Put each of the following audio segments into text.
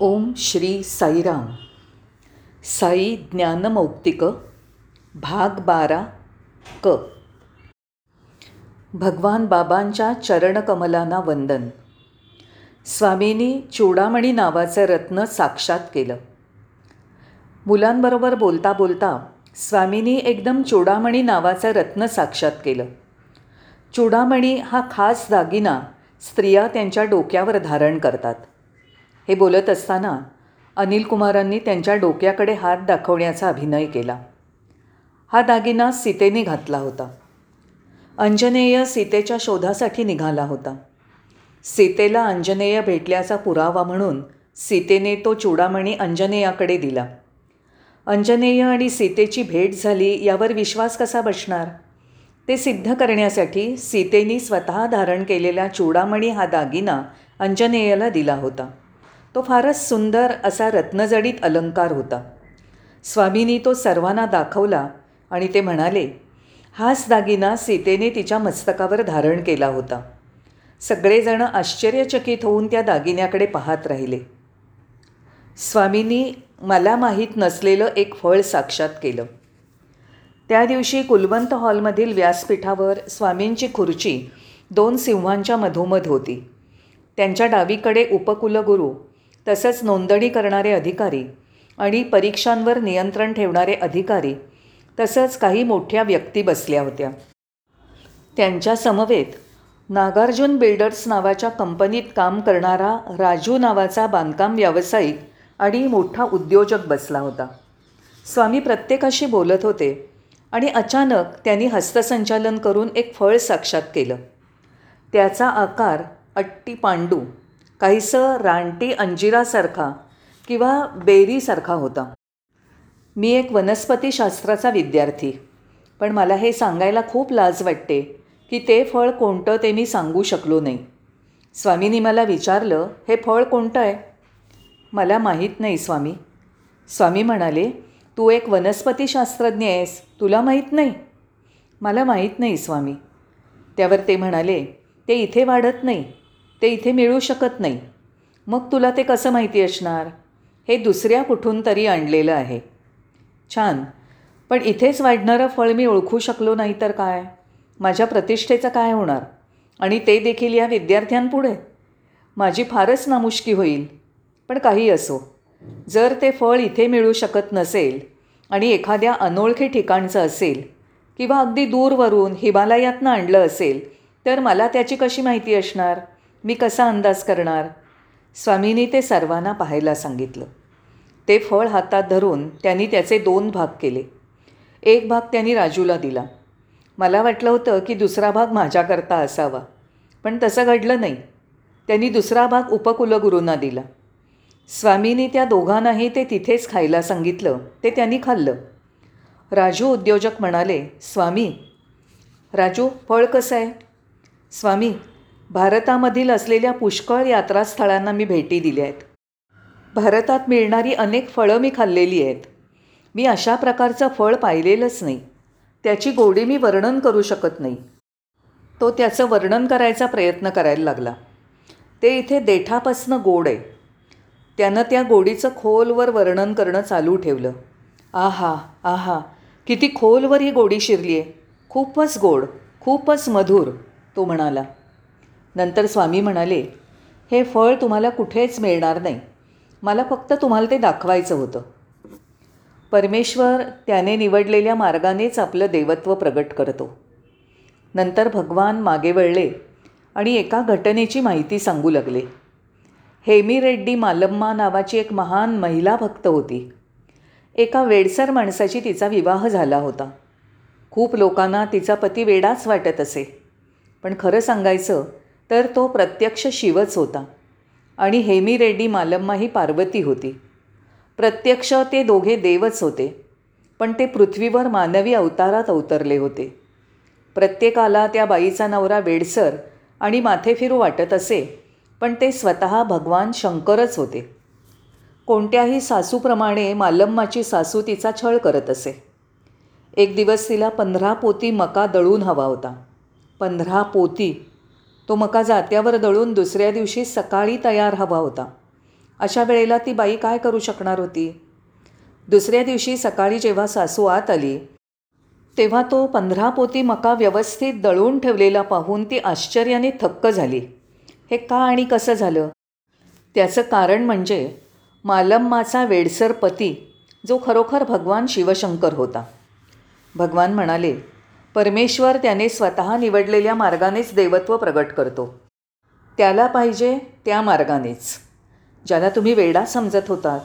ओम श्री साईराम साई ज्ञानमौक्तिक भाग बारा क. भगवान बाबांच्या चरणकमलांना वंदन. स्वामींनी चूडामणी नावाचं रत्न साक्षात केलं. मुलांबरोबर बोलता बोलता स्वामींनी एकदम चूडामणी नावाचं रत्न साक्षात केलं. चूडामणी हा खास दागिना स्त्रिया त्यांच्या डोक्यावर धारण करतात. हे बोलत असताना अनिल कुमारांनी त्यांच्या डोक्याकडे हात दाखवण्याचा अभिनय केला. हा दागिना सीतेने घातला होता. अंजनेय सीतेच्या शोधासाठी निघाला होता. सीतेला अंजनेय भेटल्याचा पुरावा म्हणून सीतेने तो चुडामणी अंजनेयाकडे दिला. अंजनेय आणि सीतेची भेट झाली यावर विश्वास कसा बसणार? ते सिद्ध करण्यासाठी सीतेनी स्वतः धारण केलेला चुडामणी हा दागिना अंजनेयाला दिला होता. तो फारच सुंदर असा रत्नजडीत अलंकार होता. स्वामींनी तो सर्वांना दाखवला आणि ते म्हणाले हाच दागिना सीतेने तिच्या मस्तकावर धारण केला होता. सगळेजण आश्चर्यचकित होऊन त्या दागिन्याकडे पाहत राहिले. स्वामींनी मला माहीत नसलेलं एक फळ साक्षात केलं. त्या दिवशी कुलवंत हॉलमधील व्यासपीठावर स्वामींची खुर्ची दोन सिंहांच्या मधोमध होती. त्यांच्या डावीकडे उपकुलगुरू तसंच नोंदणी करणारे अधिकारी आणि परीक्षांवर नियंत्रण ठेवणारे अधिकारी तसंच काही मोठ्या व्यक्ती बसल्या होत्या. त्यांच्या समवेत नागार्जुन बिल्डर्स नावाच्या कंपनीत काम करणारा राजू नावाचा बांधकाम व्यावसायिक आणि मोठा उद्योजक बसला होता. स्वामी प्रत्येकाशी बोलत होते आणि अचानक त्यांनी हस्तसंचालन करून एक फळ साक्षात केलं. त्याचा आकार अट्टी पांडू काहीसं रानटी अंजिरासारखा किंवा बेरीसारखा होता. मी एक वनस्पतीशास्त्राचा विद्यार्थी. पण मला हे सांगायला खूप लाज वाटते की ते फळ कोणतं ते मी सांगू शकलो नाही. स्वामींनी मला विचारलं हे फळ कोणतं आहे? मला माहीत नाही स्वामी. स्वामी म्हणाले तू एक वनस्पतीशास्त्रज्ञ आहेस तुला माहीत नाही? मला माहीत नाही स्वामी. त्यावर ते म्हणाले ते इथे वाढत नाही. ते इथे मिळू शकत नाही. मग तुला ते कसं माहिती असणार? हे दुसऱ्या कुठून तरी आणलेलं आहे. छान. पण इथेच वाढणारं फळ मी ओळखू शकलो नाही तर काय? माझ्या प्रतिष्ठेचं काय होणार? आणि ते देखील या विद्यार्थ्यांपुढे? माझी फारच नामुष्की होईल. पण काही असो. जर ते फळ इथे मिळू शकत नसेल आणि एखाद्या अनोळखी ठिकाणचं असेल किंवा अगदी दूरवरून हिमालयातनं आणलं असेल तर मला त्याची कशी माहिती असणार? मी कसा अंदाज करणार? स्वामींनी ते सर्वांना पाहायला सांगितलं. ते फळ हातात धरून त्यांनी त्याचे दोन भाग केले. एक भाग त्यांनी राजूला दिला. मला वाटलं होतं की दुसरा भाग माझ्याकरता असावा पण तसं घडलं नाही. त्यांनी दुसरा भाग उपकुलगुरूंना दिला. स्वामींनी त्या दोघांनाही ते तिथेच खायला सांगितलं. ते त्यांनी खाल्लं. राजू उद्योजक म्हणाले स्वामी राजू फळ कसं आहे? स्वामी भारतामधील असलेल्या पुष्कळ यात्रास्थळांना मी भेटी दिल्या आहेत. भारतात मिळणारी अनेक फळं मी खाल्लेली आहेत. मी अशा प्रकारचं फळ पाहिलेलंच नाही. त्याची गोडी मी वर्णन करू शकत नाही. तो त्याचं वर्णन करायचा प्रयत्न करायला लागला. ते इथे देठापासनं गोड आहे. त्यानं त्या गोडीचं खोलवर वर्णन करणं चालू ठेवलं. आहा आहा किती खोलवर ही गोडी शिरली आहे खूपच गोड खूपच मधुर तो म्हणाला. नंतर स्वामी म्हणाले हे फळ तुम्हाला कुठेच मिळणार नाही. मला फक्त तुम्हाला ते दाखवायचं होतं. परमेश्वर त्याने निवडलेल्या मार्गानेच आपलं देवत्व प्रगट करतो. नंतर भगवान मागे वळले आणि एका घटनेची माहिती सांगू लागले. हेमी रेड्डी मालम्मा नावाची एक महान महिला भक्त होती. एका वेडसर माणसाची तिचा विवाह झाला होता. खूप लोकांना तिचा पती वेडाच वाटत असे. पण खरं सांगायचं तर तो प्रत्यक्ष शिवच होता. आणि हेमी रेड्डी मालम्मा ही पार्वती होती. प्रत्यक्ष ते दोघे देवच होते पण ते पृथ्वीवर मानवी अवतारात अवतरले होते. प्रत्येकाला त्या बाईचा नवरा वेडसर आणि माथेफिरू वाटत असे पण ते स्वतः भगवान शंकरच होते. कोणत्याही सासूप्रमाणे मालम्माची सासू तिचा छळ करत असे. एक दिवस तिला पंधरा पोती मका दळून हवा होता. पंधरा पोती तो मका जात्यावर दळून दुसऱ्या दिवशी सकाळी तयार हवा होता. अशा वेळेला ती बाई काय करू शकणार होती? दुसऱ्या दिवशी सकाळी जेव्हा सासू आत आली तेव्हा तो पंधरा पोती मका व्यवस्थित दळून ठेवलेला पाहून ती आश्चर्याने थक्क झाली. हे का आणि कसं झालं? त्याचं कारण म्हणजे मालम्माचा वेडसर पती जो खरोखर भगवान शिवशंकर होता. भगवान म्हणाले परमेश्वर त्याने स्वतः निवडलेल्या मार्गानेच देवत्व प्रगट करतो. त्याला पाहिजे त्या मार्गानेच. ज्याला तुम्ही वेडा समजत होतात.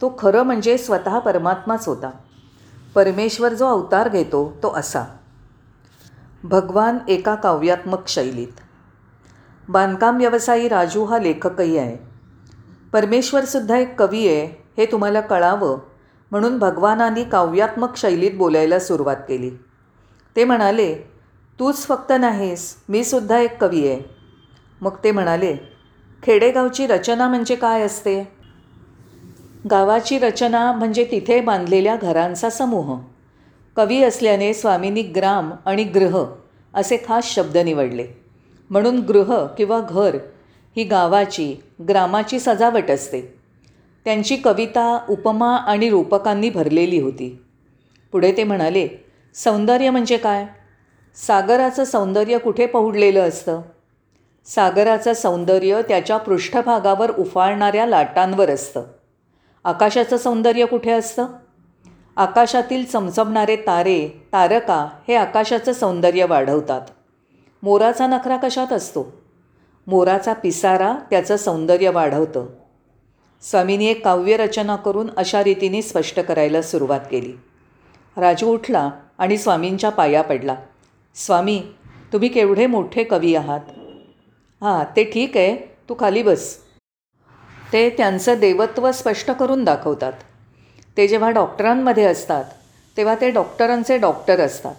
तो खरं म्हणजे स्वतः परमात्माच होता. परमेश्वर जो अवतार घेतो तो असा. भगवान एका काव्यात्मक शैलीत. बांधकाम व्यवसायी राजू हा लेखकही आहे. परमेश्वरसुद्धा एक कवी आहे हे तुम्हाला कळावं म्हणून भगवानांनी काव्यात्मक शैलीत बोलायला सुरुवात केली. ते म्हणाले तूच फक्त नाहीस मी सुद्धा एक कवी आहे. मग ते म्हणाले खेडेगावची रचना म्हणजे काय असते? गावाची रचना म्हणजे तिथे बांधलेल्या घरांचा समूह. कवी असल्याने स्वामींनी ग्राम आणि गृह असे खास शब्द निवडले. म्हणून गृह किंवा घर ही गावाची ग्रामाची सजावट असते. त्यांची कविता उपमा आणि रूपकांनी भरलेली होती. पुढे ते म्हणाले सौंदर्य म्हणजे काय? सागराचं सौंदर्य कुठे पहुडलेलं असतं? सागराचं सौंदर्य त्याच्या पृष्ठभागावर उफाळणाऱ्या लाटांवर असतं. आकाशाचं सौंदर्य कुठे असतं? आकाशातील चमचमणारे तारे तारका हे आकाशाचं सौंदर्य वाढवतात. मोराचा नखरा कशात असतो? मोराचा पिसारा त्याचं सौंदर्य वाढवतं. स्वामींनी एक काव्यरचना करून अशा रीतीने स्पष्ट करायला सुरुवात केली. राजू उठला आणि स्वामींच्या पाया पडला. स्वामी तुम्ही केवढे मोठे कवी आहात. हां ते ठीक आहे. तू खाली बस. ते त्यांचं देवत्व स्पष्ट करून दाखवतात. ते जेव्हा डॉक्टरांमध्ये असतात तेव्हा ते डॉक्टरांचे डॉक्टर असतात.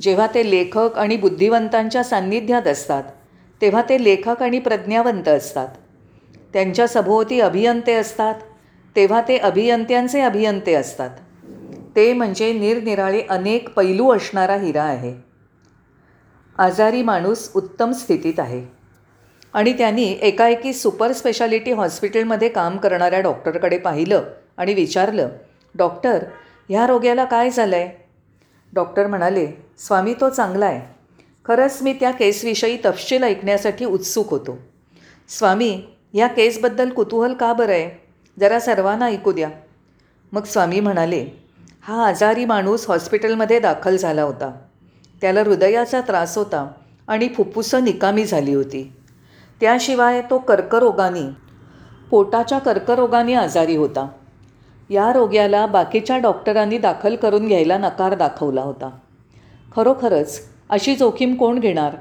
जेव्हा ते लेखक आणि बुद्धिवंतांच्या सान्निध्यात असतात तेव्हा ते लेखक आणि प्रज्ञावंत असतात. त्यांच्या सभोवती अभियंते असतात तेव्हा ते अभियंत्यांचे अभियंते असतात. ते म्हणजे निरनिराळे अनेक पैलू असणारा हिरा आहे. आजारी माणूस उत्तम स्थितीत आहे. आणि त्यांनी एकाएकी सुपर स्पेशालिटी हॉस्पिटलमध्ये काम करणाऱ्या डॉक्टरकडे पाहिलं आणि विचारलं डॉक्टर ह्या रोग्याला काय झालं आहे डॉक्टर म्हणाले स्वामी तो चांगला आहे. खरंच मी त्या केसविषयी तपशील ऐकण्यासाठी उत्सुक होतो. स्वामी या केसबद्दल कुतूहल का बरं आहे? जरा सर्वांना ऐकू द्या. मग स्वामी म्हणाले हा आजारी माणूस हॉस्पिटलमध्ये दाखल झाला होता. त्याला हृदयाचा त्रास होता आणि फुफ्फुसं निकामी झाली होती. त्याशिवाय तो कर्करोगाने पोटाच्या कर्करोगाने आजारी होता. या रोग्याला बाकीच्या डॉक्टरांनी दाखल करून घ्यायला नकार दाखवला होता. खरोखरच अशी जोखीम कोण घेणार?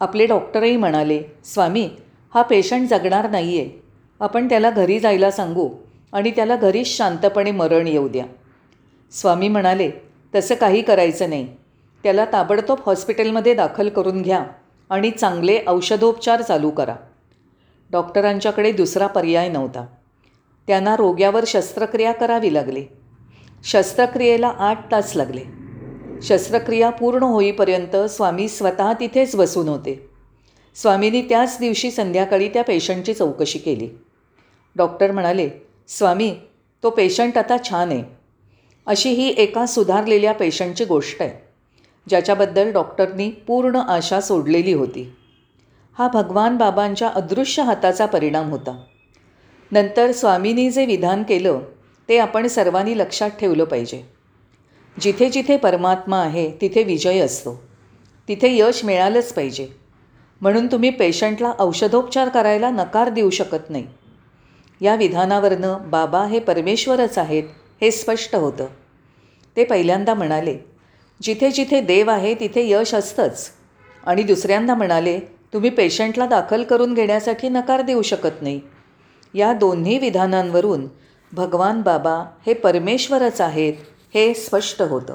आपले डॉक्टरही म्हणाले स्वामी हा पेशंट जगणार नाही आहे आपण त्याला घरी जायला सांगू आणि त्याला घरीच शांतपणे मरण येऊ द्या. स्वामी म्हणाले तसं काही करायचं नाही. त्याला ताबडतोब हॉस्पिटलमध्ये दाखल करून घ्या आणि चांगले औषधोपचार चालू करा. डॉक्टरांच्याकडे दुसरा पर्याय नव्हता. त्यांना रोग्यावर शस्त्रक्रिया करावी लागली. शस्त्रक्रियेला आठ तास लागले. शस्त्रक्रिया पूर्ण होईपर्यंत स्वामी स्वतः तिथेच बसून होते. स्वामींनी त्याच दिवशी संध्याकाळी त्या पेशंटची चौकशी केली. डॉक्टर म्हणाले स्वामी तो पेशंट आता छान आहे. अशी ही एका सुधारलेल्या पेशंटची गोष्ट आहे ज्याच्याबद्दल डॉक्टरनी पूर्ण आशा सोडलेली होती. हा भगवान बाबांच्या अदृश्य हाताचा परिणाम होता. नंतर स्वामींनी जे विधान केलं ते आपण सर्वांनी लक्षात ठेवलं पाहिजे. जिथे जिथे परमात्मा आहे तिथे विजय असतो. तिथे यश मिळालंच पाहिजे. म्हणून तुम्ही पेशंटला औषधोपचार करायला नकार देऊ शकत नाही. या विधानावरनं बाबा हे परमेश्वरच आहेत हे स्पष्ट होतं. ते पहिल्यांदा म्हणाले जिथे जिथे देव आहे तिथे यश असतंच. आणि दुसऱ्यांदा म्हणाले तुम्ही पेशंटला दाखल करून घेण्यासाठी नकार देऊ शकत नाही. या दोन्ही विधानांवरून भगवान बाबा हे परमेश्वरच आहेत हे स्पष्ट होतं.